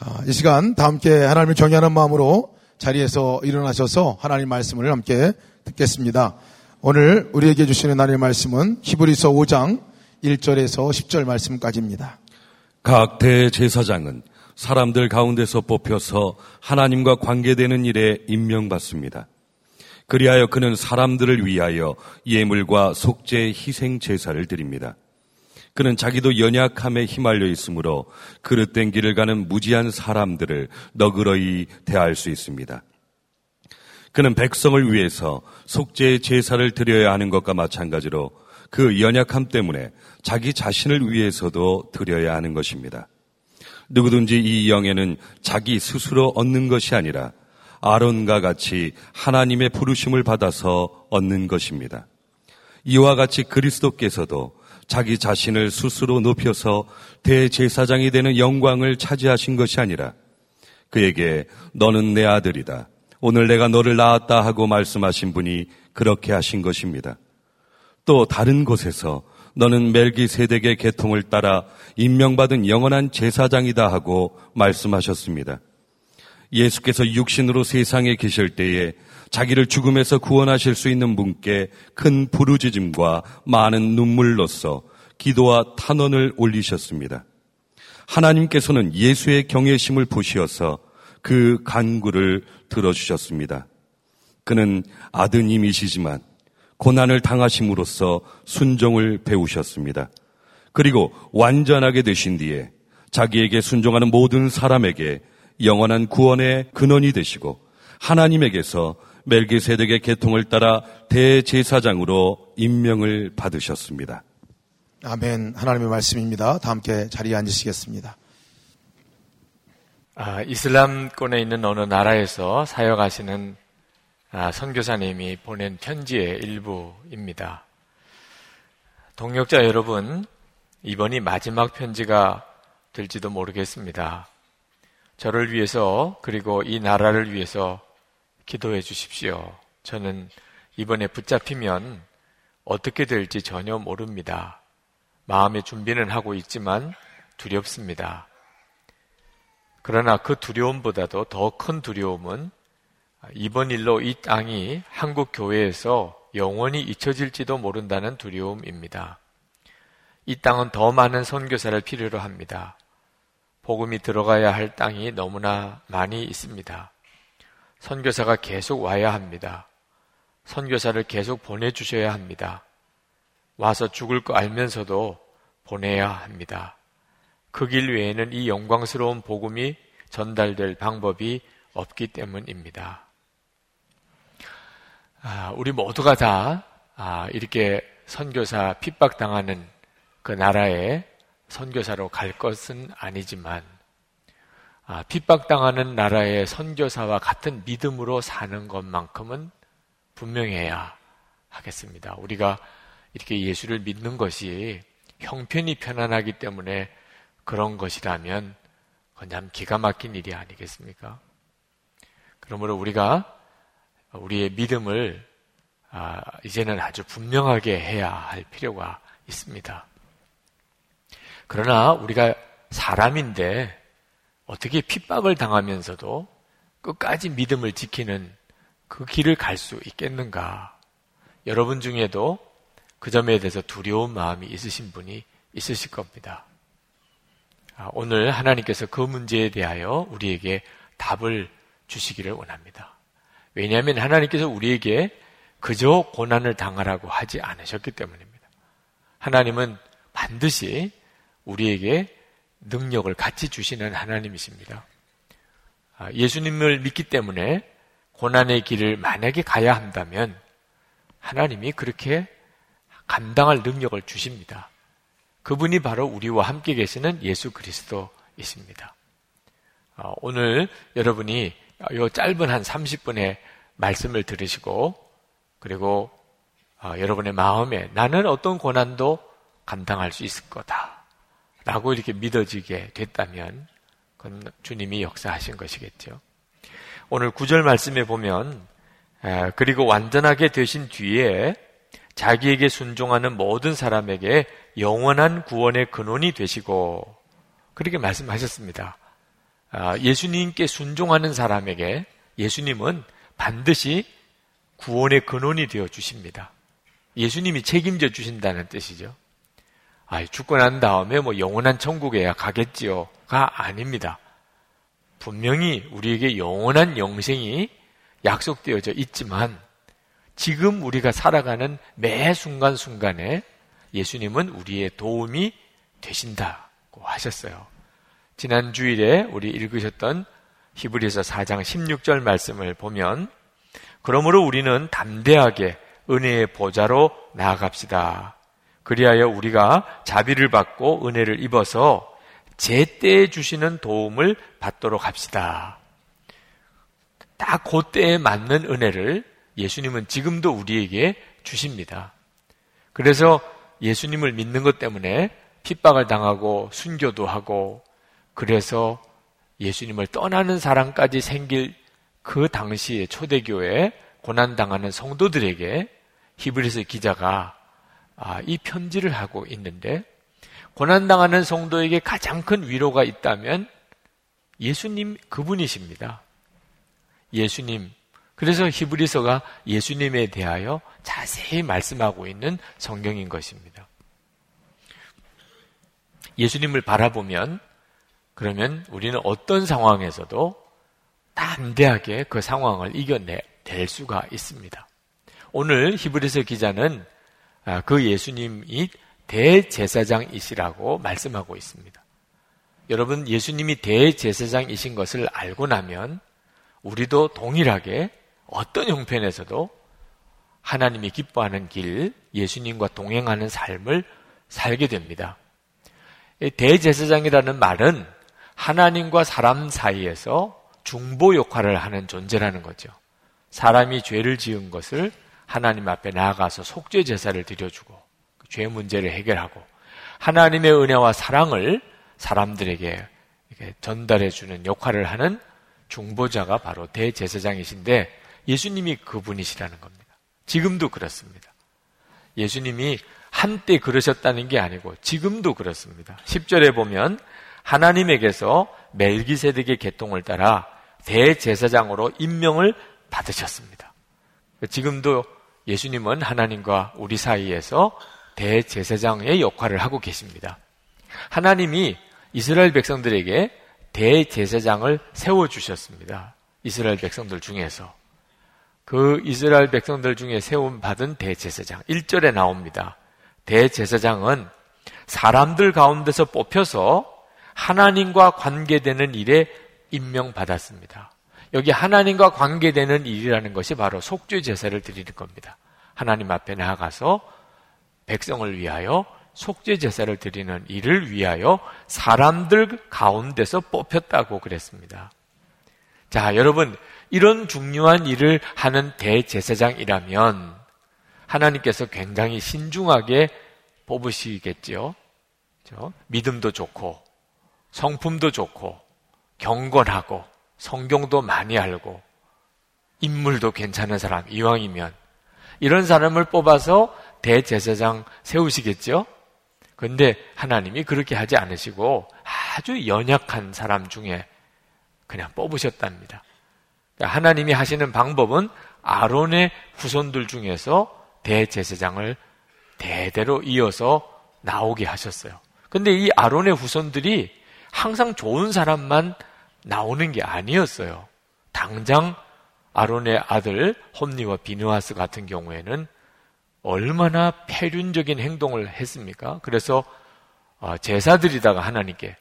아, 이 시간 다 함께 하나님을 경외하는 마음으로 자리에서 일어나셔서 하나님 말씀을 함께 듣겠습니다. 오늘 우리에게 주시는 하나님의 말씀은 히브리서 5장 1절에서 10절 말씀까지입니다. 각 대제사장은 사람들 가운데서 뽑혀서 하나님과 관계되는 일에 임명받습니다. 그리하여 그는 사람들을 위하여 예물과 속죄 희생 제사를 드립니다. 그는 자기도 연약함에 휘말려 있으므로 그릇된 길을 가는 무지한 사람들을 너그러이 대할 수 있습니다. 그는 백성을 위해서 속죄의 제사를 드려야 하는 것과 마찬가지로 그 연약함 때문에 자기 자신을 위해서도 드려야 하는 것입니다. 누구든지 이 영에는 자기 스스로 얻는 것이 아니라 아론과 같이 하나님의 부르심을 받아서 얻는 것입니다. 이와 같이 그리스도께서도 자기 자신을 스스로 높여서 대제사장이 되는 영광을 차지하신 것이 아니라 그에게 너는 내 아들이다. 오늘 내가 너를 낳았다 하고 말씀하신 분이 그렇게 하신 것입니다. 또 다른 곳에서 너는 멜기세덱의 계통을 따라 임명받은 영원한 제사장이다 하고 말씀하셨습니다. 예수께서 육신으로 세상에 계실 때에 자기를 죽음에서 구원하실 수 있는 분께 큰 부르짖음과 많은 눈물로써 기도와 탄원을 올리셨습니다. 하나님께서는 예수의 경외심을 보시어서 그 간구를 들어주셨습니다. 그는 아드님이시지만 고난을 당하심으로써 순종을 배우셨습니다. 그리고 완전하게 되신 뒤에 자기에게 순종하는 모든 사람에게 영원한 구원의 근원이 되시고 하나님에게서 멜기세덱의 계통을 따라 대제사장으로 임명을 받으셨습니다. 아멘. 하나님의 말씀입니다. 다 함께 자리에 앉으시겠습니다. 아, 이슬람권에 있는 어느 나라에서 사역하시는 아, 선교사님이 보낸 편지의 일부입니다. 동역자 여러분, 이번이 마지막 편지가 될지도 모르겠습니다. 저를 위해서 그리고 이 나라를 위해서 기도해 주십시오. 저는 이번에 붙잡히면 어떻게 될지 전혀 모릅니다. 마음의 준비는 하고 있지만 두렵습니다. 그러나 그 두려움보다도 더 큰 두려움은 이번 일로 이 땅이 한국 교회에서 영원히 잊혀질지도 모른다는 두려움입니다. 이 땅은 더 많은 선교사를 필요로 합니다. 복음이 들어가야 할 땅이 너무나 많이 있습니다. 선교사가 계속 와야 합니다. 선교사를 계속 보내주셔야 합니다. 와서 죽을 거 알면서도 보내야 합니다. 그 길 외에는 이 영광스러운 복음이 전달될 방법이 없기 때문입니다. 아, 우리 모두가 다 아, 이렇게 선교사 핍박당하는 그 나라에 선교사로 갈 것은 아니지만 아, 핍박당하는 나라의 선교사와 같은 믿음으로 사는 것만큼은 분명해야 하겠습니다. 우리가 이렇게 예수를 믿는 것이 형편이 편안하기 때문에 그런 것이라면 그건 참 기가 막힌 일이 아니겠습니까? 그러므로 우리가 우리의 믿음을 아, 이제는 아주 분명하게 해야 할 필요가 있습니다. 그러나 우리가 사람인데 어떻게 핍박을 당하면서도 끝까지 믿음을 지키는 그 길을 갈 수 있겠는가? 여러분 중에도 그 점에 대해서 두려운 마음이 있으신 분이 있으실 겁니다. 아, 오늘 하나님께서 그 문제에 대하여 우리에게 답을 주시기를 원합니다. 왜냐하면 하나님께서 우리에게 그저 고난을 당하라고 하지 않으셨기 때문입니다. 하나님은 반드시 우리에게 능력을 같이 주시는 하나님이십니다. 아, 예수님을 믿기 때문에 고난의 길을 만약에 가야 한다면 하나님이 그렇게 감당할 능력을 주십니다. 그분이 바로 우리와 함께 계시는 예수 그리스도이십니다. 아, 오늘 여러분이 이 짧은 한 30분의 말씀을 들으시고 그리고 아, 여러분의 마음에 나는 어떤 고난도 감당할 수 있을 거다. 라고 이렇게 믿어지게 됐다면 그건 주님이 역사하신 것이겠죠. 오늘 구절 말씀에 보면 그리고 완전하게 되신 뒤에 자기에게 순종하는 모든 사람에게 영원한 구원의 근원이 되시고 그렇게 말씀하셨습니다. 아, 예수님께 순종하는 사람에게 예수님은 반드시 구원의 근원이 되어 주십니다. 예수님이 책임져 주신다는 뜻이죠. 아, 죽고 난 다음에 뭐 영원한 천국에야 가겠지요가 아닙니다. 분명히 우리에게 영원한 영생이 약속되어져 있지만 지금 우리가 살아가는 매 순간순간에 예수님은 우리의 도움이 되신다고 하셨어요. 지난 주일에 우리 읽으셨던 히브리서 4장 16절 말씀을 보면 그러므로 우리는 담대하게 은혜의 보좌로 나아갑시다. 그리하여 우리가 자비를 받고 은혜를 입어서 제때에 주시는 도움을 받도록 합시다. 딱 그 때에 맞는 은혜를 예수님은 지금도 우리에게 주십니다. 그래서 예수님을 믿는 것 때문에 핍박을 당하고 순교도 하고 그래서 예수님을 떠나는 사람까지 생길 그 당시에 초대교회 고난당하는 성도들에게 히브리서 기자가 아, 이 편지를 하고 있는데 고난당하는 성도에게 가장 큰 위로가 있다면 예수님 그분이십니다. 예수님. 그래서 히브리서가 예수님에 대하여 자세히 말씀하고 있는 성경인 것입니다. 예수님을 바라보면 그러면 우리는 어떤 상황에서도 담대하게 그 상황을 이겨낼 수가 있습니다. 오늘 히브리서 기자는 아, 그 예수님이 대제사장이시라고 말씀하고 있습니다. 여러분, 예수님이 대제사장이신 것을 알고 나면 우리도 동일하게 어떤 형편에서도 하나님이 기뻐하는 길, 예수님과 동행하는 삶을 살게 됩니다. 대제사장이라는 말은 하나님과 사람 사이에서 중보 역할을 하는 존재라는 거죠. 사람이 죄를 지은 것을 하나님 앞에 나아가서 속죄 제사를 드려주고 그 죄 문제를 해결하고 하나님의 은혜와 사랑을 사람들에게 전달해 주는 역할을 하는 중보자가 바로 대제사장이신데 예수님이 그분이시라는 겁니다. 지금도 그렇습니다. 예수님이 한때 그러셨다는 게 아니고 지금도 그렇습니다. 10절에 보면 하나님에게서 멜기세덱의 계통을 따라 대제사장으로 임명을 받으셨습니다. 지금도 예수님은 하나님과 우리 사이에서 대제사장의 역할을 하고 계십니다. 하나님이 이스라엘 백성들에게 대제사장을 세워주셨습니다. 이스라엘 백성들 중에서. 그 이스라엘 백성들 중에 세움 받은 대제사장. 1절에 나옵니다. 대제사장은 사람들 가운데서 뽑혀서 하나님과 관계되는 일에 임명받았습니다. 여기 하나님과 관계되는 일이라는 것이 바로 속죄 제사를 드리는 겁니다. 하나님 앞에 나아가서 백성을 위하여 속죄 제사를 드리는 일을 위하여 사람들 가운데서 뽑혔다고 그랬습니다. 자, 여러분, 이런 중요한 일을 하는 대제사장이라면 하나님께서 굉장히 신중하게 뽑으시겠지요. 그렇죠? 믿음도 좋고 성품도 좋고 경건하고 성경도 많이 알고 인물도 괜찮은 사람 이왕이면 이런 사람을 뽑아서 대제사장 세우시겠죠? 근데 하나님이 그렇게 하지 않으시고 아주 연약한 사람 중에 그냥 뽑으셨답니다. 그러니까 하나님이 하시는 방법은 아론의 후손들 중에서 대제사장을 대대로 이어서 나오게 하셨어요. 근데 이 아론의 후손들이 항상 좋은 사람만 나오는 게 아니었어요. 당장 아론의 아들 홈니와 비누아스 같은 경우에는 얼마나 폐륜적인 행동을 했습니까? 그래서 어, 제사드리다가 하나님께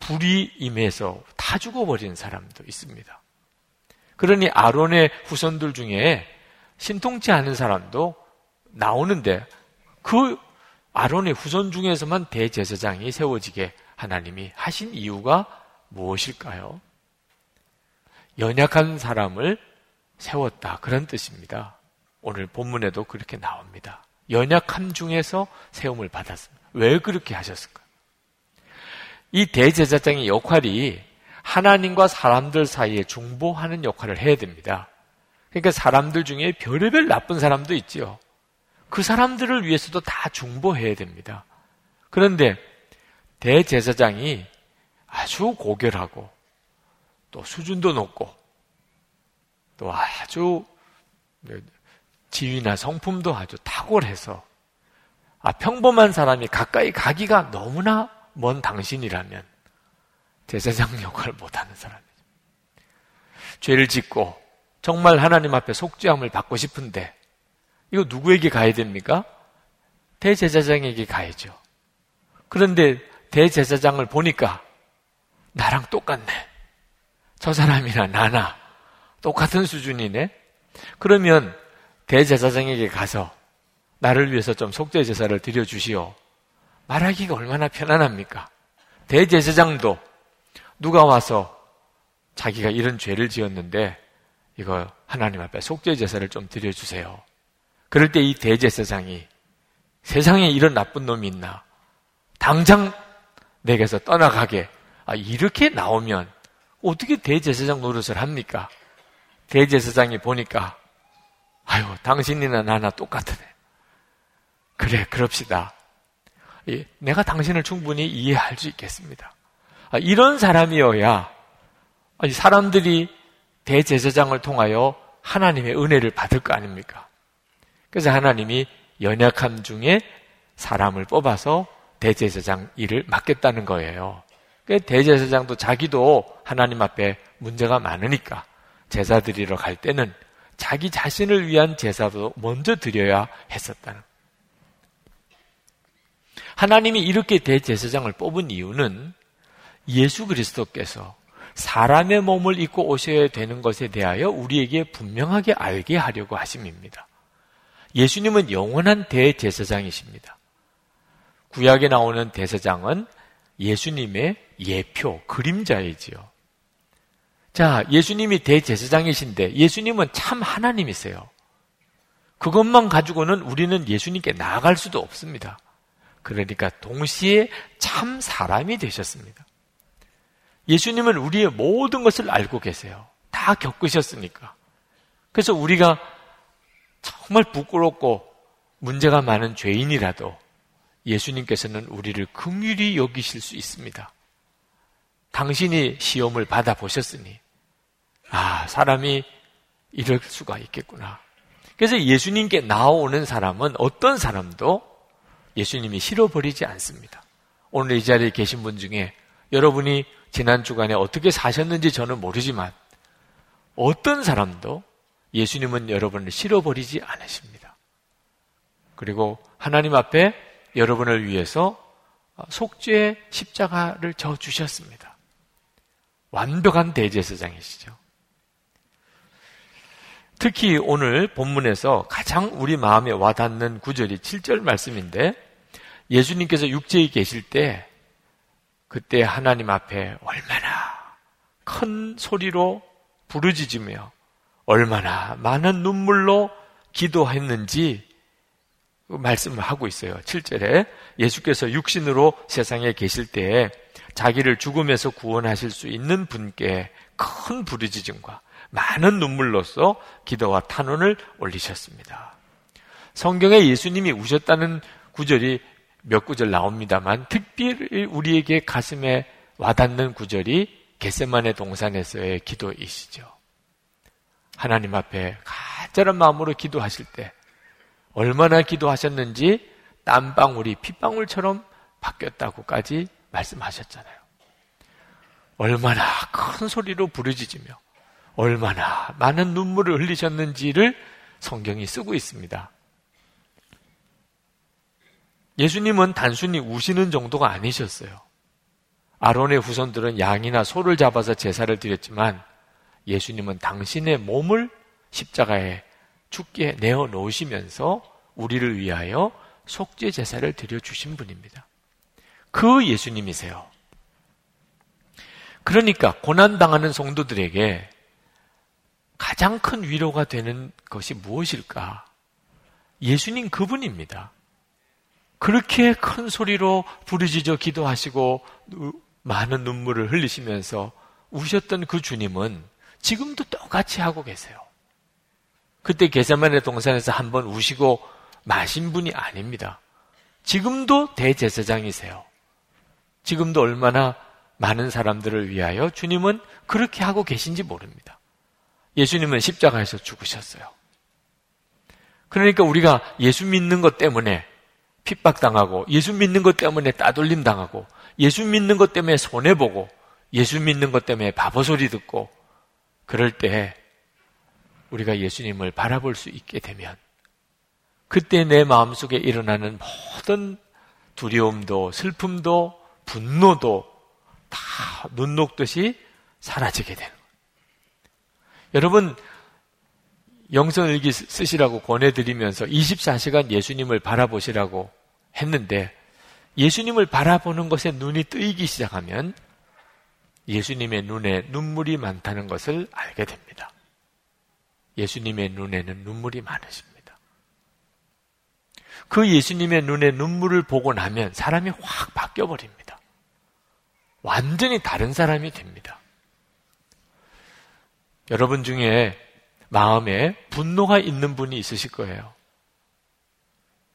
불이 임해서 다 죽어버린 사람도 있습니다. 그러니 아론의 후손들 중에 신통치 않은 사람도 나오는데 그 아론의 후손 중에서만 대제사장이 세워지게 하나님이 하신 이유가 무엇일까요? 연약한 사람을 세웠다. 그런 뜻입니다. 오늘 본문에도 그렇게 나옵니다. 연약함 중에서 세움을 받았습니다. 왜 그렇게 하셨을까? 이 대제사장의 역할이 하나님과 사람들 사이에 중보하는 역할을 해야 됩니다. 그러니까 사람들 중에 별의별 나쁜 사람도 있지요. 그 사람들을 위해서도 다 중보해야 됩니다. 그런데 대제사장이 아주 고결하고 또 수준도 높고 또 아주 지위나 성품도 아주 탁월해서 아, 평범한 사람이 가까이 가기가 너무나 먼 당신이라면 제사장 역할을 못하는 사람이죠. 죄를 짓고 정말 하나님 앞에 속죄함을 받고 싶은데 이거 누구에게 가야 됩니까? 대제사장에게 가야죠. 그런데 대제사장을 보니까 나랑 똑같네. 저 사람이나 나나 똑같은 수준이네. 그러면 대제사장에게 가서 나를 위해서 좀 속죄 제사를 드려 주시오. 말하기가 얼마나 편안합니까? 대제사장도 누가 와서 자기가 이런 죄를 지었는데 이거 하나님 앞에 속죄 제사를 좀 드려 주세요. 그럴 때 이 대제사장이 세상에 이런 나쁜 놈이 있나? 당장 내게서 떠나가게. 아, 이렇게 나오면 어떻게 대제사장 노릇을 합니까? 대제사장이 보니까 아유, 당신이나 나나 똑같으네. 그래, 그럽시다. 내가 당신을 충분히 이해할 수 있겠습니다. 아, 이런 사람이어야 사람들이 대제사장을 통하여 하나님의 은혜를 받을 거 아닙니까? 그래서 하나님이 연약함 중에 사람을 뽑아서 대제사장 일을 맡겠다는 거예요. 대제사장도 자기도 하나님 앞에 문제가 많으니까 제사 드리러 갈 때는 자기 자신을 위한 제사도 먼저 드려야 했었다는. 하나님이 이렇게 대제사장을 뽑은 이유는 예수 그리스도께서 사람의 몸을 입고 오셔야 되는 것에 대하여 우리에게 분명하게 알게 하려고 하심입니다. 예수님은 영원한 대제사장이십니다. 구약에 나오는 대제사장은 예수님의 예표, 그림자이지요. 자, 예수님이 대제사장이신데 예수님은 참 하나님이세요. 그것만 가지고는 우리는 예수님께 나아갈 수도 없습니다. 그러니까 동시에 참 사람이 되셨습니다. 예수님은 우리의 모든 것을 알고 계세요. 다 겪으셨으니까. 그래서 우리가 정말 부끄럽고 문제가 많은 죄인이라도 예수님께서는 우리를 긍휼히 여기실 수 있습니다. 당신이 시험을 받아 보셨으니 아 사람이 이럴 수가 있겠구나. 그래서 예수님께 나오는 사람은 어떤 사람도 예수님이 싫어버리지 않습니다. 오늘 이 자리에 계신 분 중에 여러분이 지난 주간에 어떻게 사셨는지 저는 모르지만 어떤 사람도 예수님은 여러분을 싫어버리지 않으십니다. 그리고 하나님 앞에 여러분을 위해서 속죄 십자가를 져 주셨습니다. 완벽한 대제사장이시죠. 특히 오늘 본문에서 가장 우리 마음에 와닿는 구절이 7절 말씀인데 예수님께서 육체에 계실 때 그때 하나님 앞에 얼마나 큰 소리로 부르짖으며 얼마나 많은 눈물로 기도했는지 말씀을 하고 있어요. 7절에 예수께서 육신으로 세상에 계실 때에 자기를 죽음에서 구원하실 수 있는 분께 큰 부르짖음과 많은 눈물로써 기도와 탄원을 올리셨습니다. 성경에 예수님이 우셨다는 구절이 몇 구절 나옵니다만 특별히 우리에게 가슴에 와닿는 구절이 겟세만의 동산에서의 기도이시죠. 하나님 앞에 간절한 마음으로 기도하실 때 얼마나 기도하셨는지 땀방울이 핏방울처럼 바뀌었다고까지 말씀하셨잖아요. 얼마나 큰 소리로 부르짖으며 얼마나 많은 눈물을 흘리셨는지를 성경이 쓰고 있습니다. 예수님은 단순히 우시는 정도가 아니셨어요. 아론의 후손들은 양이나 소를 잡아서 제사를 드렸지만 예수님은 당신의 몸을 십자가에 죽게 내어 놓으시면서 우리를 위하여 속죄 제사를 드려 주신 분입니다. 그 예수님이세요. 그러니까 고난 당하는 성도들에게 가장 큰 위로가 되는 것이 무엇일까? 예수님 그분입니다. 그렇게 큰 소리로 부르짖어 기도하시고 많은 눈물을 흘리시면서 우셨던 그 주님은 지금도 똑같이 하고 계세요. 그때 게세만의 동산에서 한번 우시고 마신 분이 아닙니다. 지금도 대제사장이세요. 지금도 얼마나 많은 사람들을 위하여 주님은 그렇게 하고 계신지 모릅니다. 예수님은 십자가에서 죽으셨어요. 그러니까 우리가 예수 믿는 것 때문에 핍박당하고 예수 믿는 것 때문에 따돌림 당하고 예수 믿는 것 때문에 손해보고 예수 믿는 것 때문에 바보 소리 듣고 그럴 때 우리가 예수님을 바라볼 수 있게 되면 그때 내 마음속에 일어나는 모든 두려움도 슬픔도 분노도 다 눈 녹듯이 사라지게 되는 거예요. 여러분 영성일기 쓰시라고 권해드리면서 24시간 예수님을 바라보시라고 했는데 예수님을 바라보는 것에 눈이 뜨이기 시작하면 예수님의 눈에 눈물이 많다는 것을 알게 됩니다. 예수님의 눈에는 눈물이 많으십니다. 그 예수님의 눈에 눈물을 보고 나면 사람이 확 바뀌어버립니다. 완전히 다른 사람이 됩니다. 여러분 중에 마음에 분노가 있는 분이 있으실 거예요.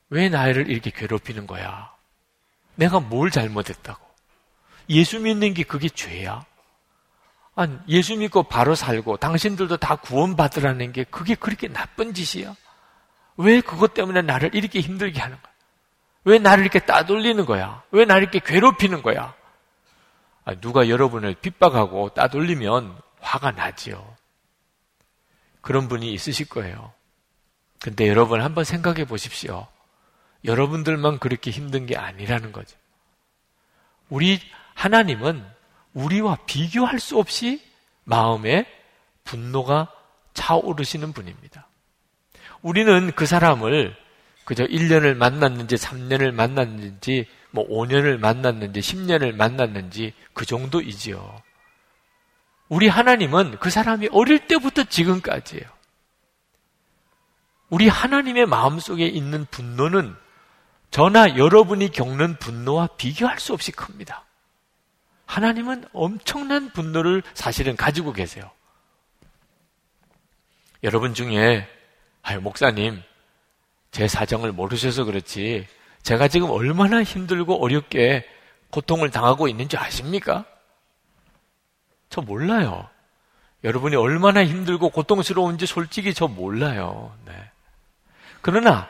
왜 나를 이렇게 괴롭히는 거야? 내가 뭘 잘못했다고? 예수 믿는 게 그게 죄야? 아니, 예수 믿고 바로 살고 당신들도 다 구원받으라는 게 그게 그렇게 나쁜 짓이야? 왜 그것 때문에 나를 이렇게 힘들게 하는 거야? 왜 나를 이렇게 따돌리는 거야? 왜 나를 이렇게 괴롭히는 거야? 아니, 누가 여러분을 핍박하고 따돌리면 화가 나지요. 그런 분이 있으실 거예요. 근데 여러분 한번 생각해 보십시오. 여러분들만 그렇게 힘든 게 아니라는 거죠. 우리 하나님은 우리와 비교할 수 없이 마음에 분노가 차오르시는 분입니다. 우리는 그 사람을 그저 1년을 만났는지 3년을 만났는지 뭐 5년을 만났는지 10년을 만났는지 그 정도이지요. 우리 하나님은 그 사람이 어릴 때부터 지금까지예요. 우리 하나님의 마음속에 있는 분노는 저나 여러분이 겪는 분노와 비교할 수 없이 큽니다. 하나님은 엄청난 분노를 사실은 가지고 계세요. 여러분 중에 아유 목사님 제 사정을 모르셔서 그렇지 제가 지금 얼마나 힘들고 어렵게 고통을 당하고 있는지 아십니까? 저 몰라요. 여러분이 얼마나 힘들고 고통스러운지 솔직히 저 몰라요. 네. 그러나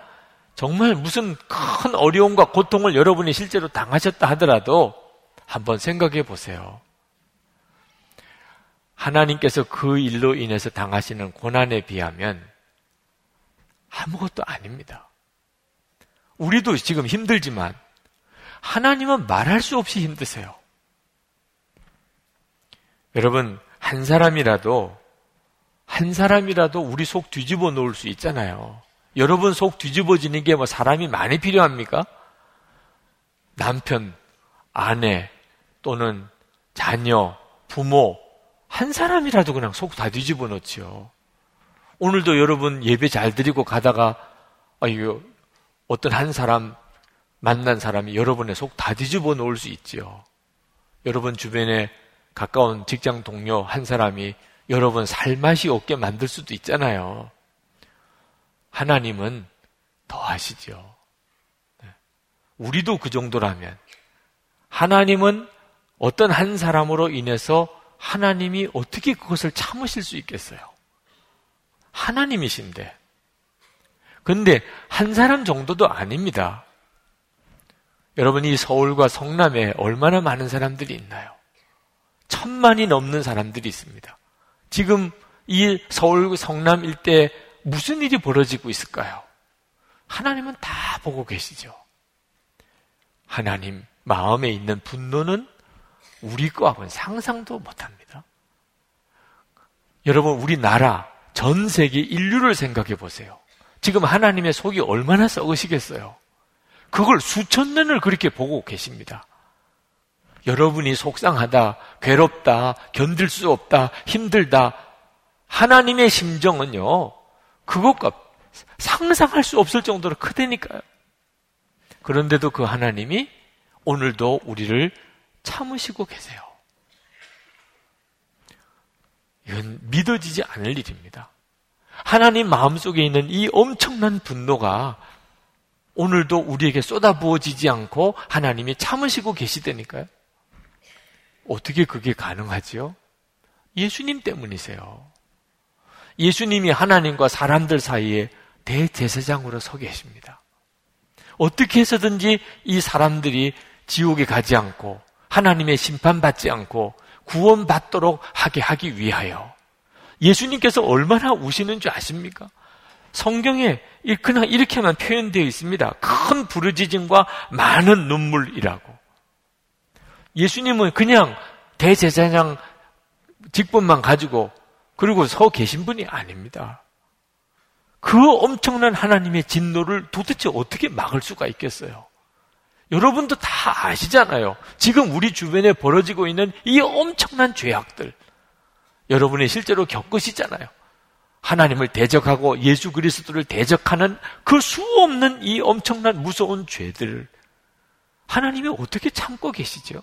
정말 무슨 큰 어려움과 고통을 여러분이 실제로 당하셨다 하더라도 한번 생각해 보세요. 하나님께서 그 일로 인해서 당하시는 고난에 비하면 아무것도 아닙니다. 우리도 지금 힘들지만 하나님은 말할 수 없이 힘드세요. 여러분, 한 사람이라도, 한 사람이라도 우리 속 뒤집어 놓을 수 있잖아요. 여러분 속 뒤집어지는 게 뭐 사람이 많이 필요합니까? 남편, 아내, 또는 자녀, 부모, 한 사람이라도 그냥 속 다 뒤집어 놓지요. 오늘도 여러분 예배 잘 드리고 가다가, 아, 이거, 어떤 한 사람, 만난 사람이 여러분의 속 다 뒤집어 놓을 수 있지요. 여러분 주변에 가까운 직장 동료 한 사람이 여러분 살맛이 없게 만들 수도 있잖아요. 하나님은 더 하시죠. 네. 우리도 그 정도라면 하나님은 어떤 한 사람으로 인해서 하나님이 어떻게 그것을 참으실 수 있겠어요? 하나님이신데. 근데 한 사람 정도도 아닙니다. 여러분, 이 서울과 성남에 얼마나 많은 사람들이 있나요? 천만이 넘는 사람들이 있습니다. 지금 이 서울 성남 일대 무슨 일이 벌어지고 있을까요? 하나님은 다 보고 계시죠. 하나님 마음에 있는 분노는 우리 거하고는 상상도 못합니다. 여러분 우리나라 전 세계 인류를 생각해 보세요. 지금 하나님의 속이 얼마나 썩으시겠어요? 그걸 수천 년을 그렇게 보고 계십니다. 여러분이 속상하다, 괴롭다, 견딜 수 없다, 힘들다. 하나님의 심정은요, 그것과 상상할 수 없을 정도로 크다니까요. 그런데도 그 하나님이 오늘도 우리를 참으시고 계세요. 이건 믿어지지 않을 일입니다. 하나님 마음속에 있는 이 엄청난 분노가 오늘도 우리에게 쏟아부어지지 않고 하나님이 참으시고 계시다니까요. 어떻게 그게 가능하지요? 예수님 때문이세요. 예수님이 하나님과 사람들 사이에 대제사장으로 서 계십니다. 어떻게 해서든지 이 사람들이 지옥에 가지 않고 하나님의 심판받지 않고 구원받도록 하게 하기 위하여 예수님께서 얼마나 우시는 줄 아십니까? 성경에 그냥 이렇게만 표현되어 있습니다. 큰 부르짖음과 많은 눈물이라고. 예수님은 그냥 대제사장 직분만 가지고 그리고 서 계신 분이 아닙니다. 그 엄청난 하나님의 진노를 도대체 어떻게 막을 수가 있겠어요? 여러분도 다 아시잖아요. 지금 우리 주변에 벌어지고 있는 이 엄청난 죄악들. 여러분이 실제로 겪으시잖아요. 하나님을 대적하고 예수 그리스도를 대적하는 그 수 없는 이 엄청난 무서운 죄들을 하나님이 어떻게 참고 계시죠?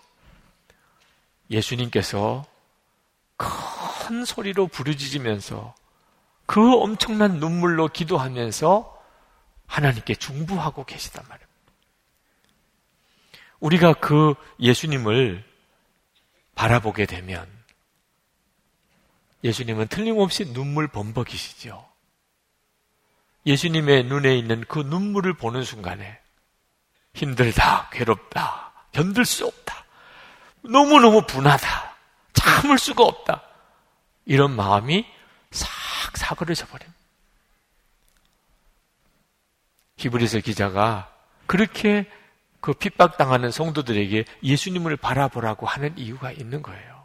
예수님께서 큰 소리로 부르짖으면서 그 엄청난 눈물로 기도하면서 하나님께 중부하고 계시단 말이에요. 우리가 그 예수님을 바라보게 되면 예수님은 틀림없이 눈물 범벅이시죠. 예수님의 눈에 있는 그 눈물을 보는 순간에 힘들다, 괴롭다, 견딜 수 없다, 너무너무 분하다, 참을 수가 없다. 이런 마음이 싹 사그러져 버립니다. 히브리서 기자가 그렇게 그 핍박당하는 성도들에게 예수님을 바라보라고 하는 이유가 있는 거예요.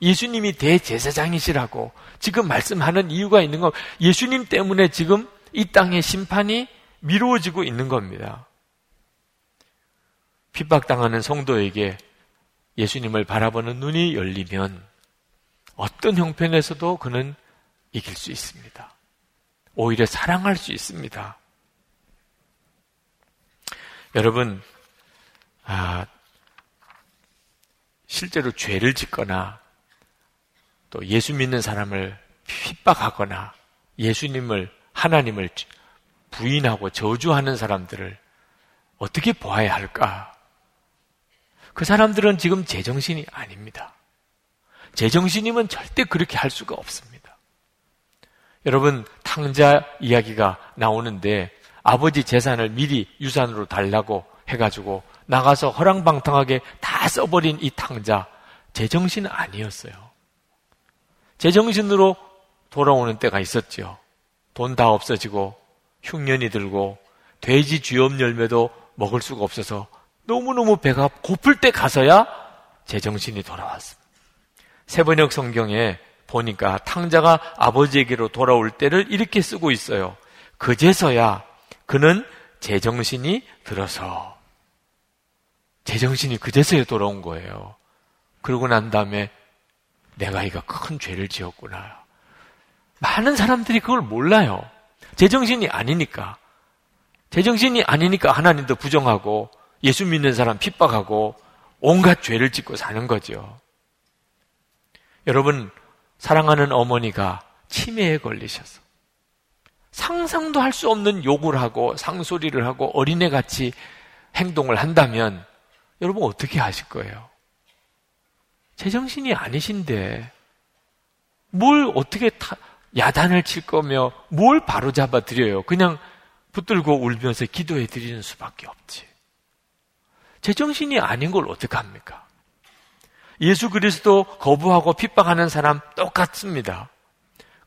예수님이 대제사장이시라고 지금 말씀하는 이유가 있는 거 예수님 때문에 지금 이 땅의 심판이 미루어지고 있는 겁니다. 핍박당하는 성도에게 예수님을 바라보는 눈이 열리면 어떤 형편에서도 그는 이길 수 있습니다. 오히려 사랑할 수 있습니다. 여러분, 아, 실제로 죄를 짓거나 또 예수 믿는 사람을 핍박하거나 예수님을, 하나님을 부인하고 저주하는 사람들을 어떻게 보아야 할까? 그 사람들은 지금 제정신이 아닙니다. 제정신이면 절대 그렇게 할 수가 없습니다. 여러분, 탕자 이야기가 나오는데 아버지 재산을 미리 유산으로 달라고 해가지고 나가서 허랑방탕하게 다 써버린 이 탕자, 제정신은 아니었어요. 제정신으로 돌아오는 때가 있었죠. 돈다 없어지고 흉년이 들고 돼지 쥐염 열매도 먹을 수가 없어서 너무너무 배가 고플 때 가서야 제정신이 돌아왔습니다. 세번역 성경에 보니까 탕자가 아버지에게로 돌아올 때를 이렇게 쓰고 있어요. 그제서야 그는 제정신이 들어서 제정신이 그제서야 돌아온 거예요. 그러고 난 다음에 내가 이거 큰 죄를 지었구나. 많은 사람들이 그걸 몰라요. 제정신이 아니니까. 제정신이 아니니까 하나님도 부정하고 예수 믿는 사람 핍박하고 온갖 죄를 짓고 사는 거죠. 여러분, 사랑하는 어머니가 치매에 걸리셔서 상상도 할 수 없는 욕을 하고 상소리를 하고 어린애 같이 행동을 한다면 여러분 어떻게 하실 거예요? 제정신이 아니신데 뭘 어떻게 타, 야단을 칠 거며 뭘 바로 잡아 드려요? 그냥 붙들고 울면서 기도해 드리는 수밖에 없지. 제정신이 아닌 걸 어떻게 합니까? 예수 그리스도 거부하고 핍박하는 사람 똑같습니다.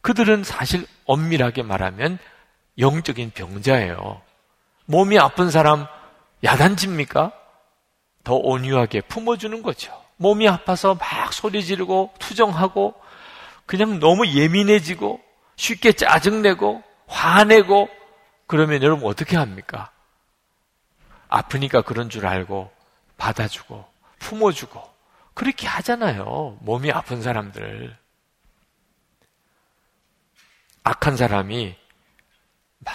그들은 사실 엄밀하게 말하면 영적인 병자예요. 몸이 아픈 사람 야단집니까? 더 온유하게 품어주는 거죠. 몸이 아파서 막 소리 지르고 투정하고 그냥 너무 예민해지고 쉽게 짜증내고 화내고 그러면 여러분 어떻게 합니까? 아프니까 그런 줄 알고 받아주고 품어주고 그렇게 하잖아요. 몸이 아픈 사람들. 악한 사람이 막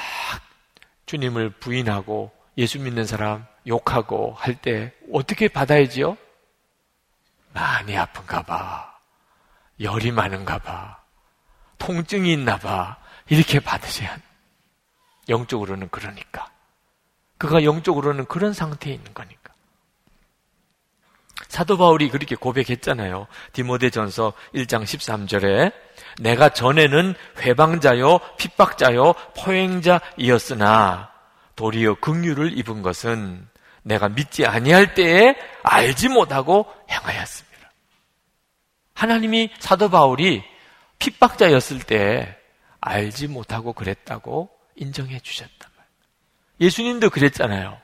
주님을 부인하고 예수 믿는 사람 욕하고 할 때 어떻게 받아야지요? 많이 아픈가 봐. 열이 많은가 봐. 통증이 있나 봐. 이렇게 받으셔야 영적으로는 그러니까. 그가 영적으로는 그런 상태에 있는 거니까. 사도 바울이 그렇게 고백했잖아요. 디모데전서 1장 13절에 내가 전에는 회방자요 핍박자요 포행자이었으나 도리어 긍휼을 입은 것은 내가 믿지 아니할 때에 알지 못하고 행하였습니다. 하나님이 사도 바울이 핍박자였을 때 알지 못하고 그랬다고 인정해 주셨단 말이에요. 예수님도 그랬잖아요.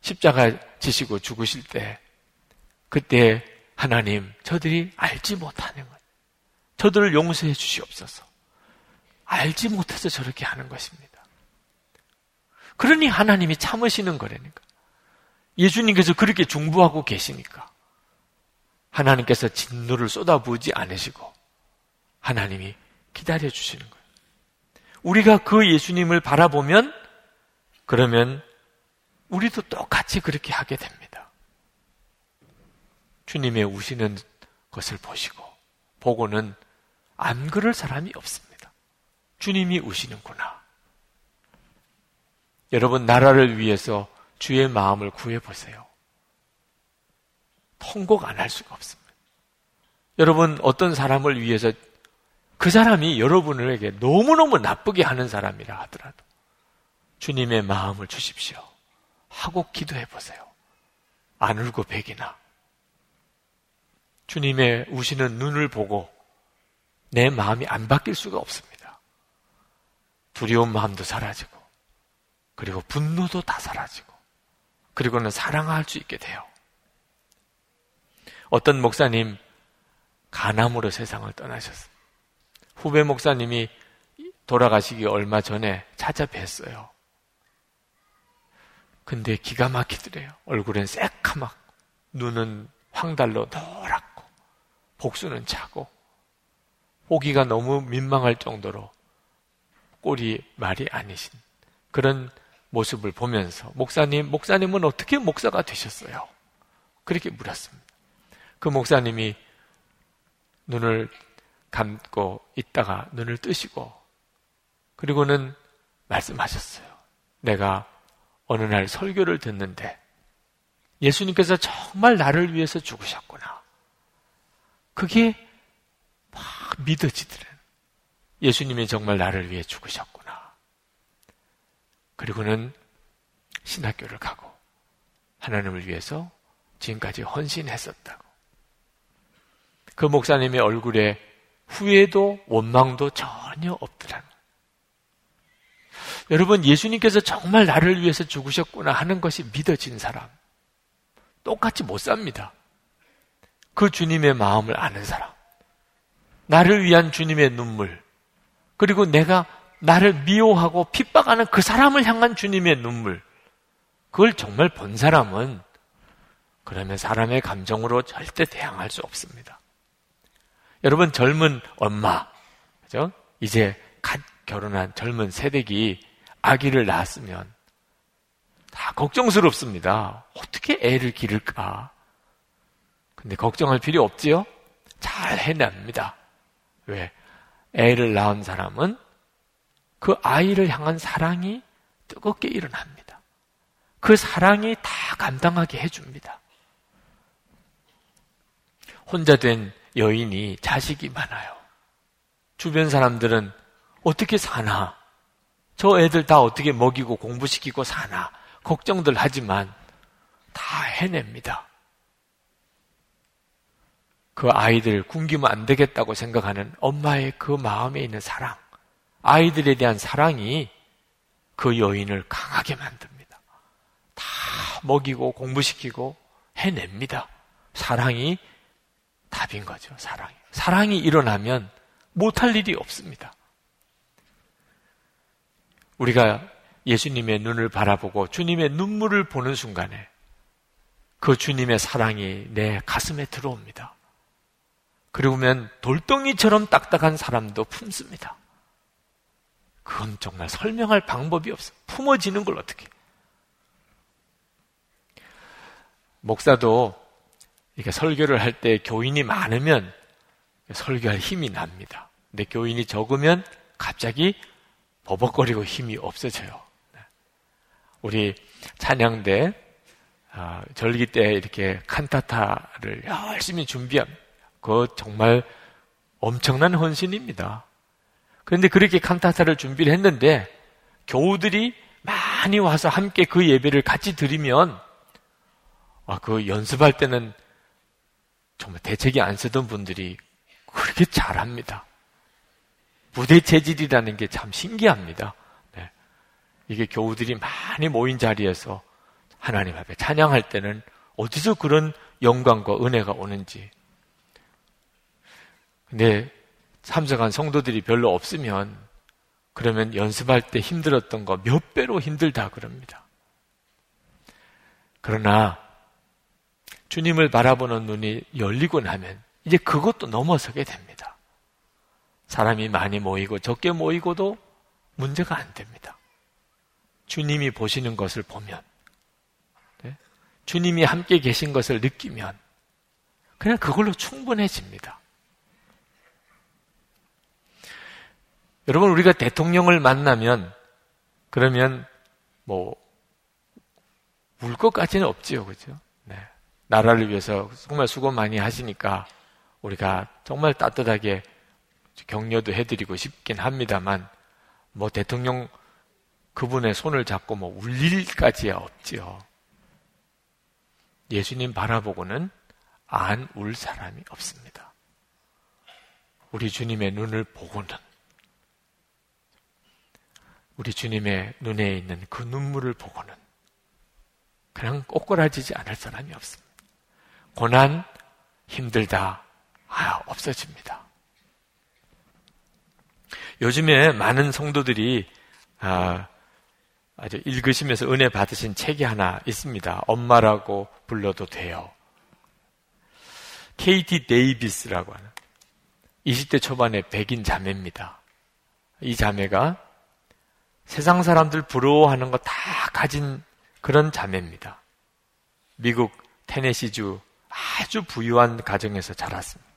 십자가 지시고 죽으실 때 그때 하나님 저들이 알지 못하는 것 저들을 용서해 주시옵소서. 알지 못해서 저렇게 하는 것입니다. 그러니 하나님이 참으시는 거라니까. 예수님께서 그렇게 중부하고 계시니까 하나님께서 진노를 쏟아부지 않으시고 하나님이 기다려 주시는 거예요. 우리가 그 예수님을 바라보면 그러면 우리도 똑같이 그렇게 하게 됩니다. 주님의 우시는 것을 보시고 보고는 안 그럴 사람이 없습니다. 주님이 우시는구나. 여러분 나라를 위해서 주의 마음을 구해 보세요. 통곡 안 할 수가 없습니다. 여러분 어떤 사람을 위해서 그 사람이 여러분에게 너무너무 나쁘게 하는 사람이라 하더라도 주님의 마음을 주십시오. 하고 기도해 보세요. 안 울고 백이나 주님의 우시는 눈을 보고 내 마음이 안 바뀔 수가 없습니다. 두려운 마음도 사라지고 그리고 분노도 다 사라지고 그리고는 사랑할 수 있게 돼요. 어떤 목사님 가남으로 세상을 떠나셨습니다. 후배 목사님이 돌아가시기 얼마 전에 찾아뵀어요. 근데 기가 막히더래요. 얼굴엔 새카맣고, 눈은 황달로 노랗고, 복수는 차고, 보기가 너무 민망할 정도로 꼴이 말이 아니신 그런 모습을 보면서 목사님, 목사님은 어떻게 목사가 되셨어요? 그렇게 물었습니다. 그 목사님이 눈을 감고 있다가 눈을 뜨시고 그리고는 말씀하셨어요. 내가 어느 날 설교를 듣는데 예수님께서 정말 나를 위해서 죽으셨구나. 그게 막 믿어지더래. 예수님이 정말 나를 위해 죽으셨구나. 그리고는 신학교를 가고 하나님을 위해서 지금까지 헌신했었다고. 그 목사님의 얼굴에 후회도 원망도 전혀 없더라. 여러분, 예수님께서 정말 나를 위해서 죽으셨구나 하는 것이 믿어진 사람. 똑같이 못 삽니다. 그 주님의 마음을 아는 사람. 나를 위한 주님의 눈물. 그리고 내가 나를 미워하고 핍박하는 그 사람을 향한 주님의 눈물. 그걸 정말 본 사람은 그러면 사람의 감정으로 절대 대항할 수 없습니다. 여러분 젊은 엄마, 그죠? 이제 갓 결혼한 젊은 세대기 아기를 낳았으면 다 걱정스럽습니다. 어떻게 애를 기를까? 근데 걱정할 필요 없지요? 잘 해냅니다. 왜? 애를 낳은 사람은 그 아이를 향한 사랑이 뜨겁게 일어납니다. 그 사랑이 다 감당하게 해줍니다. 혼자 된 여인이 자식이 많아요. 주변 사람들은 어떻게 사나? 저 애들 다 어떻게 먹이고 공부시키고 사나? 걱정들 하지만 다 해냅니다. 그 아이들 굶기면 안 되겠다고 생각하는 엄마의 그 마음에 있는 사랑, 아이들에 대한 사랑이 그 여인을 강하게 만듭니다. 다 먹이고 공부시키고 해냅니다. 사랑이 답인 거죠, 사랑이. 사랑이 일어나면 못할 일이 없습니다. 우리가 예수님의 눈을 바라보고 주님의 눈물을 보는 순간에 그 주님의 사랑이 내 가슴에 들어옵니다. 그러면 돌덩이처럼 딱딱한 사람도 품습니다. 그건 정말 설명할 방법이 없어. 품어지는 걸 어떻게. 목사도 이렇게 설교를 할 때 교인이 많으면 설교할 힘이 납니다. 근데 교인이 적으면 갑자기 버벅거리고 힘이 없어져요. 네. 우리 찬양대 아, 절기 때 이렇게 칸타타를 열심히 준비합니다. 그 정말 엄청난 헌신입니다. 그런데 그렇게 칸타타를 준비를 했는데 교우들이 많이 와서 함께 그 예배를 같이 드리면 아, 그 연습할 때는 정말 대책이 안 쓰던 분들이 그렇게 잘합니다. 무대 체질이라는 게 참 신기합니다. 네. 이게 교우들이 많이 모인 자리에서 하나님 앞에 찬양할 때는 어디서 그런 영광과 은혜가 오는지. 근데 참석한 성도들이 별로 없으면 그러면 연습할 때 힘들었던 거 몇 배로 힘들다 그럽니다. 그러나 주님을 바라보는 눈이 열리고 나면 이제 그것도 넘어서게 됩니다. 사람이 많이 모이고 적게 모이고도 문제가 안 됩니다. 주님이 보시는 것을 보면, 네? 주님이 함께 계신 것을 느끼면, 그냥 그걸로 충분해집니다. 여러분, 우리가 대통령을 만나면, 그러면, 뭐, 울 것까지는 없지요, 그죠? 네. 나라를 위해서 정말 수고 많이 하시니까, 우리가 정말 따뜻하게 격려도 해드리고 싶긴 합니다만, 뭐 대통령 그분의 손을 잡고 뭐 울릴까지야 없지요. 예수님 바라보고는 안 울 사람이 없습니다. 우리 주님의 눈을 보고는 우리 주님의 눈에 있는 그 눈물을 보고는 그냥 꼬꾸라지지 않을 사람이 없습니다. 고난 힘들다 아, 없어집니다. 요즘에 많은 성도들이 아, 아주 읽으시면서 은혜 받으신 책이 하나 있습니다. 엄마라고 불러도 돼요. 케이티 데이비스라고 하는 20대 초반의 백인 자매입니다. 이 자매가 세상 사람들 부러워하는 거 다 가진 그런 자매입니다. 미국 테네시주 아주 부유한 가정에서 자랐습니다.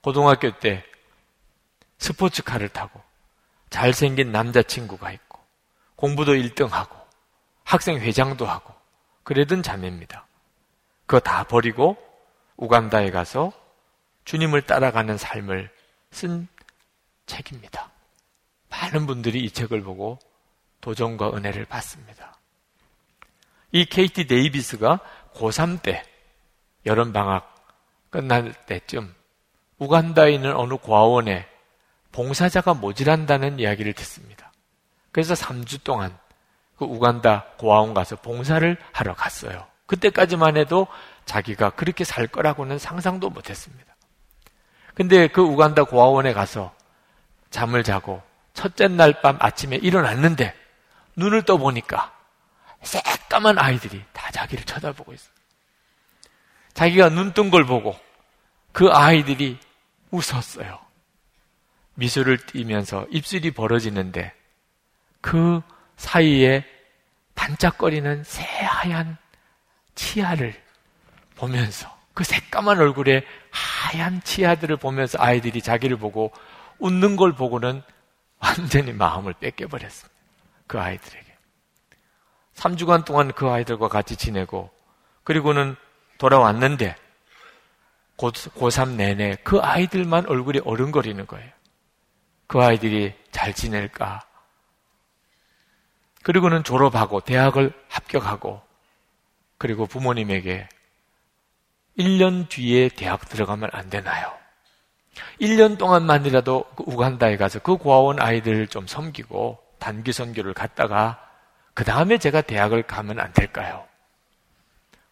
고등학교 때 스포츠카를 타고 잘생긴 남자친구가 있고 공부도 1등하고 학생 회장도 하고 그러던 자매입니다. 그거 다 버리고 우간다에 가서 주님을 따라가는 삶을 쓴 책입니다. 많은 분들이 이 책을 보고 도전과 은혜를 받습니다. 이 케이티 데이비스가 고3 때 여름 방학 끝날 때쯤 우간다에 있는 어느 고아원에 봉사자가 모질한다는 이야기를 듣습니다. 그래서 3주 동안 그 우간다 고아원 가서 봉사를 하러 갔어요. 그때까지만 해도 자기가 그렇게 살 거라고는 상상도 못 했습니다. 근데 그 우간다 고아원에 가서 잠을 자고 첫째 날 밤 아침에 일어났는데 눈을 떠보니까 새까만 아이들이 다 자기를 쳐다보고 있어요. 자기가 눈 뜬 걸 보고 그 아이들이 웃었어요. 미소를 띠면서 입술이 벌어지는데 그 사이에 반짝거리는 새하얀 치아를 보면서 그 새까만 얼굴에 하얀 치아들을 보면서 아이들이 자기를 보고 웃는 걸 보고는 완전히 마음을 뺏겨버렸습니다. 그 아이들에게. 3주간 동안 그 아이들과 같이 지내고 그리고는 돌아왔는데 고3 내내 그 아이들만 얼굴이 어른거리는 거예요. 그 아이들이 잘 지낼까? 그리고는 졸업하고 대학을 합격하고 그리고 부모님에게 1년 뒤에 대학 들어가면 안 되나요? 1년 동안만이라도 그 우간다에 가서 그 고아원 아이들을 좀 섬기고 단기 선교를 갔다가 그 다음에 제가 대학을 가면 안 될까요?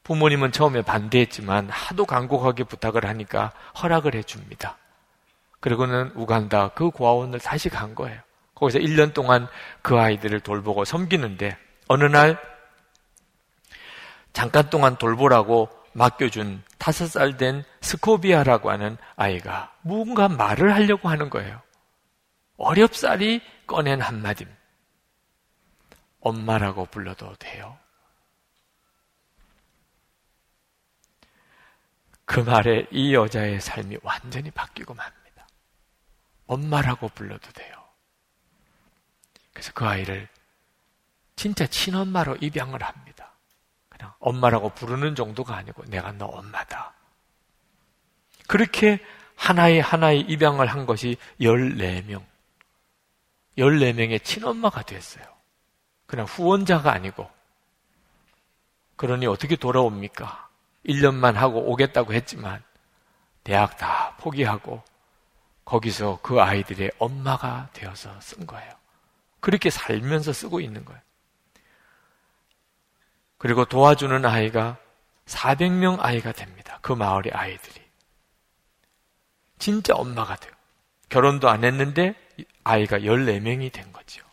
부모님은 처음에 반대했지만 하도 간곡하게 부탁을 하니까 허락을 해줍니다. 그리고는 우간다 그 고아원을 다시 간 거예요. 거기서 1년 동안 그 아이들을 돌보고 섬기는데 어느 날 잠깐 동안 돌보라고 맡겨준 다섯 살 된 스코비아라고 하는 아이가 무언가 말을 하려고 하는 거예요. 어렵사리 꺼낸 한마디. 엄마라고 불러도 돼요. 그 말에 이 여자의 삶이 완전히 바뀌고 맙니다. 엄마라고 불러도 돼요. 그래서 그 아이를 진짜 친엄마로 입양을 합니다. 그냥 엄마라고 부르는 정도가 아니고 내가 너 엄마다. 그렇게 하나의 하나의 입양을 한 것이 14명. 14명의 친엄마가 됐어요. 그냥 후원자가 아니고. 그러니 어떻게 돌아옵니까? 1년만 하고 오겠다고 했지만 대학 다 포기하고 거기서 그 아이들의 엄마가 되어서 쓴 거예요. 그렇게 살면서 쓰고 있는 거예요. 그리고 도와주는 아이가 400명 아이가 됩니다. 그 마을의 아이들이. 진짜 엄마가 돼요. 결혼도 안 했는데 아이가 14명이 된 거죠.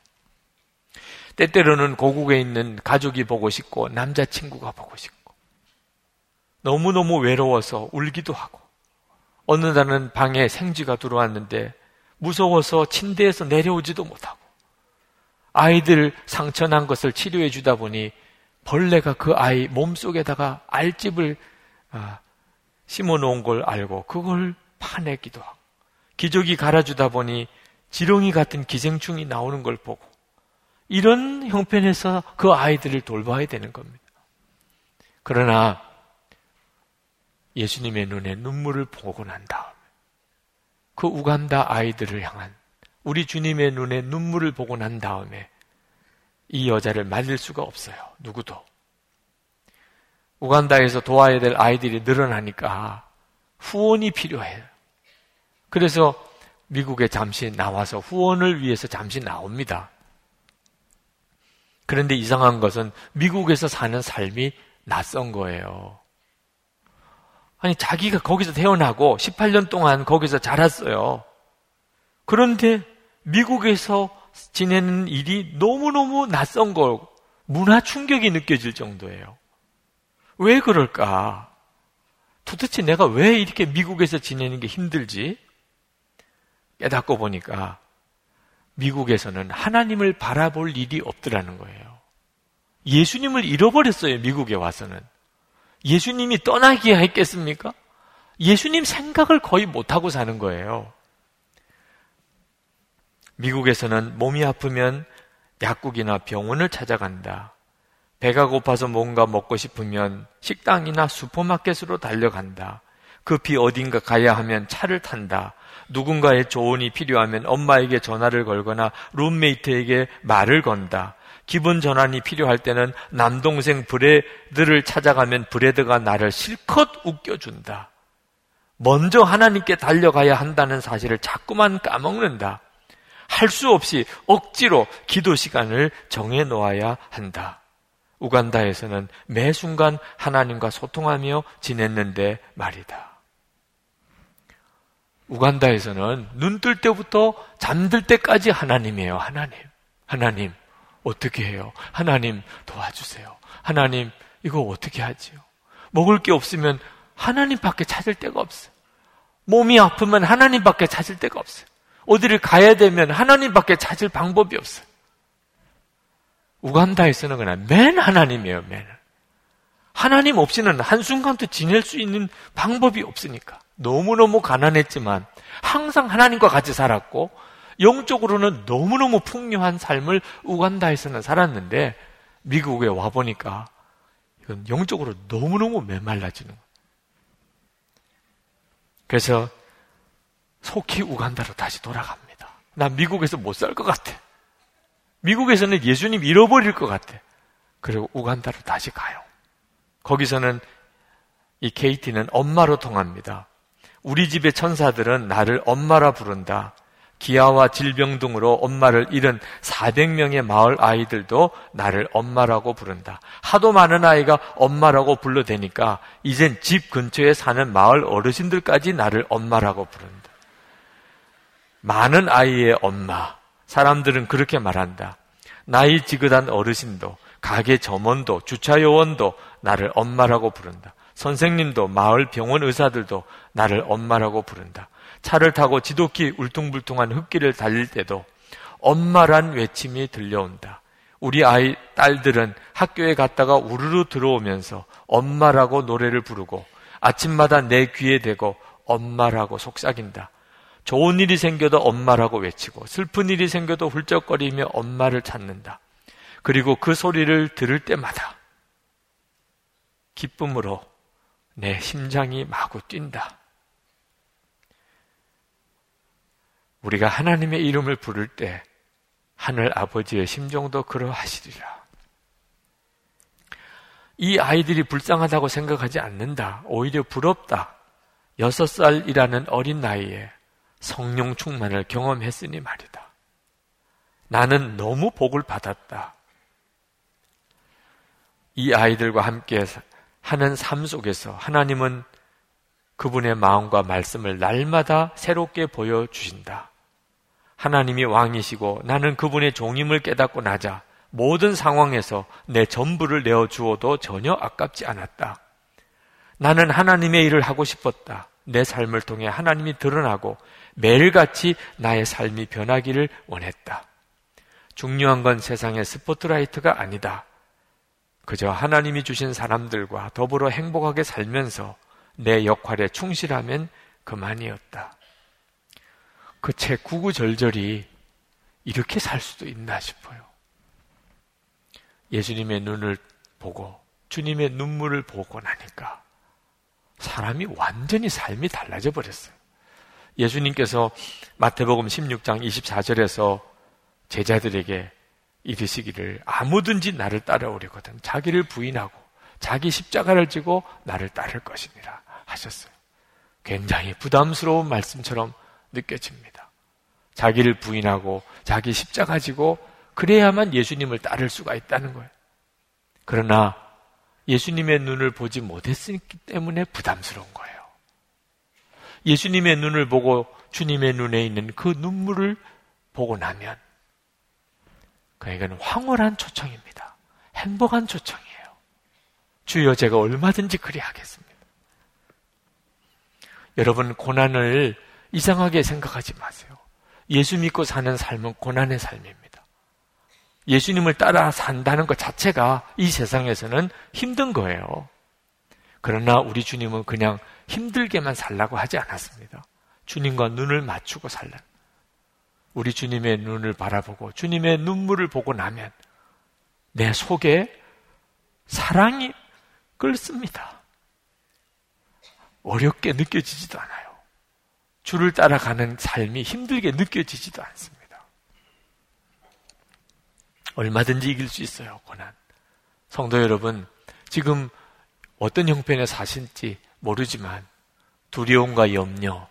때때로는 고국에 있는 가족이 보고 싶고 남자친구가 보고 싶고. 너무너무 외로워서 울기도 하고. 어느 날은 방에 생쥐가 들어왔는데 무서워서 침대에서 내려오지도 못하고. 아이들 상처난 것을 치료해 주다 보니 벌레가 그 아이 몸속에다가 알집을 아, 심어 놓은 걸 알고 그걸 파내기도 하고. 기저귀 갈아주다 보니 지렁이 같은 기생충이 나오는 걸 보고 이런 형편에서 그 아이들을 돌봐야 되는 겁니다. 그러나 예수님의 눈에 눈물을 보고 난 다음에 그 우간다 아이들을 향한 우리 주님의 눈에 눈물을 보고 난 다음에 이 여자를 말릴 수가 없어요. 누구도. 우간다에서 도와야 될 아이들이 늘어나니까 후원이 필요해요. 그래서 미국에 잠시 나와서 후원을 위해서 잠시 나옵니다. 그런데 이상한 것은 미국에서 사는 삶이 낯선 거예요. 아니, 자기가 거기서 태어나고 18년 동안 거기서 자랐어요. 그런데 미국에서 지내는 일이 너무너무 낯선 거, 문화 충격이 느껴질 정도예요. 왜 그럴까? 도대체 내가 왜 이렇게 미국에서 지내는 게 힘들지? 깨닫고 보니까 미국에서는 하나님을 바라볼 일이 없더라는 거예요. 예수님을 잃어버렸어요, 미국에 와서는. 예수님이 떠나기야 했겠습니까? 예수님 생각을 거의 못하고 사는 거예요. 미국에서는 몸이 아프면 약국이나 병원을 찾아간다. 배가 고파서 뭔가 먹고 싶으면 식당이나 슈퍼마켓으로 달려간다. 급히 어딘가 가야 하면 차를 탄다. 누군가의 조언이 필요하면 엄마에게 전화를 걸거나 룸메이트에게 말을 건다. 기분 전환이 필요할 때는 남동생 브레드를 찾아가면 브레드가 나를 실컷 웃겨준다. 먼저 하나님께 달려가야 한다는 사실을 자꾸만 까먹는다. 할 수 없이 억지로 기도 시간을 정해 놓아야 한다. 우간다에서는 매 순간 하나님과 소통하며 지냈는데 말이다. 우간다에서는 눈 뜰 때부터 잠들 때까지 하나님이에요. 하나님. 하나님. 어떻게 해요? 하나님 도와주세요. 하나님 이거 어떻게 하지요? 먹을 게 없으면 하나님밖에 찾을 데가 없어요. 몸이 아프면 하나님밖에 찾을 데가 없어요. 어디를 가야 되면 하나님밖에 찾을 방법이 없어요. 우간다에서는 그냥 맨 하나님이에요, 맨. 하나님 없이는 한순간도 지낼 수 있는 방법이 없으니까. 너무너무 가난했지만 항상 하나님과 같이 살았고 영적으로는 너무너무 풍요한 삶을 우간다에서는 살았는데 미국에 와 보니까 이건 영적으로 너무너무 메말라지는 거예요. 그래서 속히 우간다로 다시 돌아갑니다. 난 미국에서 못 살 것 같아. 미국에서는 예수님 잃어버릴 것 같아. 그리고 우간다로 다시 가요. 거기서는 이 케이티는 엄마로 통합니다. 우리 집의 천사들은 나를 엄마라 부른다. 기아와 질병 등으로 엄마를 잃은 400명의 마을 아이들도 나를 엄마라고 부른다. 하도 많은 아이가 엄마라고 불러대니까 이젠 집 근처에 사는 마을 어르신들까지 나를 엄마라고 부른다. 많은 아이의 엄마. 사람들은 그렇게 말한다. 나이 지긋한 어르신도, 가게 점원도, 주차 요원도 나를 엄마라고 부른다. 선생님도 마을 병원 의사들도 나를 엄마라고 부른다. 차를 타고 지독히 울퉁불퉁한 흙길을 달릴 때도 엄마란 외침이 들려온다. 우리 아이 딸들은 학교에 갔다가 우르르 들어오면서 엄마라고 노래를 부르고 아침마다 내 귀에 대고 엄마라고 속삭인다. 좋은 일이 생겨도 엄마라고 외치고 슬픈 일이 생겨도 훌쩍거리며 엄마를 찾는다. 그리고 그 소리를 들을 때마다 기쁨으로 내 심장이 마구 뛴다. 우리가 하나님의 이름을 부를 때 하늘 아버지의 심정도 그러하시리라. 이 아이들이 불쌍하다고 생각하지 않는다. 오히려 부럽다. 여섯 살이라는 어린 나이에 성령 충만을 경험했으니 말이다. 나는 너무 복을 받았다. 이 아이들과 함께 하는 삶 속에서 하나님은 그분의 마음과 말씀을 날마다 새롭게 보여주신다. 하나님이 왕이시고 나는 그분의 종임을 깨닫고 나자 모든 상황에서 내 전부를 내어 주어도 전혀 아깝지 않았다. 나는 하나님의 일을 하고 싶었다. 내 삶을 통해 하나님이 드러나고 매일같이 나의 삶이 변하기를 원했다. 중요한 건 세상의 스포트라이트가 아니다. 그저 하나님이 주신 사람들과 더불어 행복하게 살면서 내 역할에 충실하면 그만이었다. 그 책 구구절절이 이렇게 살 수도 있나 싶어요. 예수님의 눈을 보고 주님의 눈물을 보고 나니까 사람이 완전히 삶이 달라져 버렸어요. 예수님께서 마태복음 16장 24절에서 제자들에게 이르시기를 아무든지 나를 따라오려거든 자기를 부인하고 자기 십자가를 지고 나를 따를 것이니라 하셨어요. 굉장히 부담스러운 말씀처럼 느껴집니다. 자기를 부인하고 자기 십자가 지고 그래야만 예수님을 따를 수가 있다는 거예요. 그러나 예수님의 눈을 보지 못했기 때문에 부담스러운 거예요. 예수님의 눈을 보고 주님의 눈에 있는 그 눈물을 보고 나면 그에게는 황홀한 초청입니다. 행복한 초청이에요. 주여 제가 얼마든지 그리하겠습니다. 여러분 고난을 이상하게 생각하지 마세요. 예수 믿고 사는 삶은 고난의 삶입니다. 예수님을 따라 산다는 것 자체가 이 세상에서는 힘든 거예요. 그러나 우리 주님은 그냥 힘들게만 살라고 하지 않았습니다. 주님과 눈을 맞추고 살라. 우리 주님의 눈을 바라보고 주님의 눈물을 보고 나면 내 속에 사랑이 끓습니다. 어렵게 느껴지지도 않아요. 주를 따라가는 삶이 힘들게 느껴지지도 않습니다. 얼마든지 이길 수 있어요, 고난. 성도 여러분, 지금 어떤 형편에 사실지 모르지만 두려움과 염려,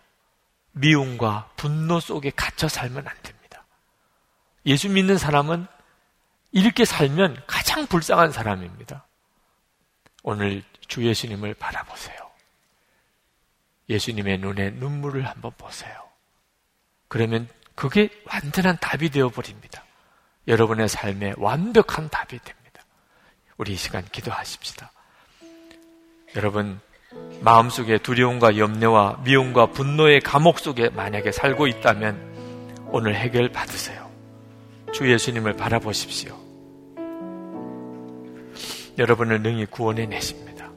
미움과 분노 속에 갇혀 살면 안 됩니다. 예수 믿는 사람은 이렇게 살면 가장 불쌍한 사람입니다. 오늘 주 예수님을 바라보세요. 예수님의 눈에 눈물을 한번 보세요. 그러면 그게 완전한 답이 되어 버립니다. 여러분의 삶에 완벽한 답이 됩니다. 우리 이 시간 기도하십시다. 여러분 마음속에 두려움과 염려와 미움과 분노의 감옥 속에 만약에 살고 있다면 오늘 해결 받으세요. 주 예수님을 바라보십시오. 여러분을 능히 구원해 내십니다.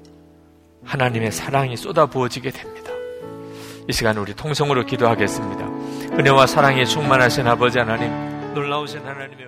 하나님의 사랑이 쏟아 부어지게 됩니다. 이 시간 우리 통성으로 기도하겠습니다. 은혜와 사랑에 충만하신 아버지 하나님, 놀라우신 하나님의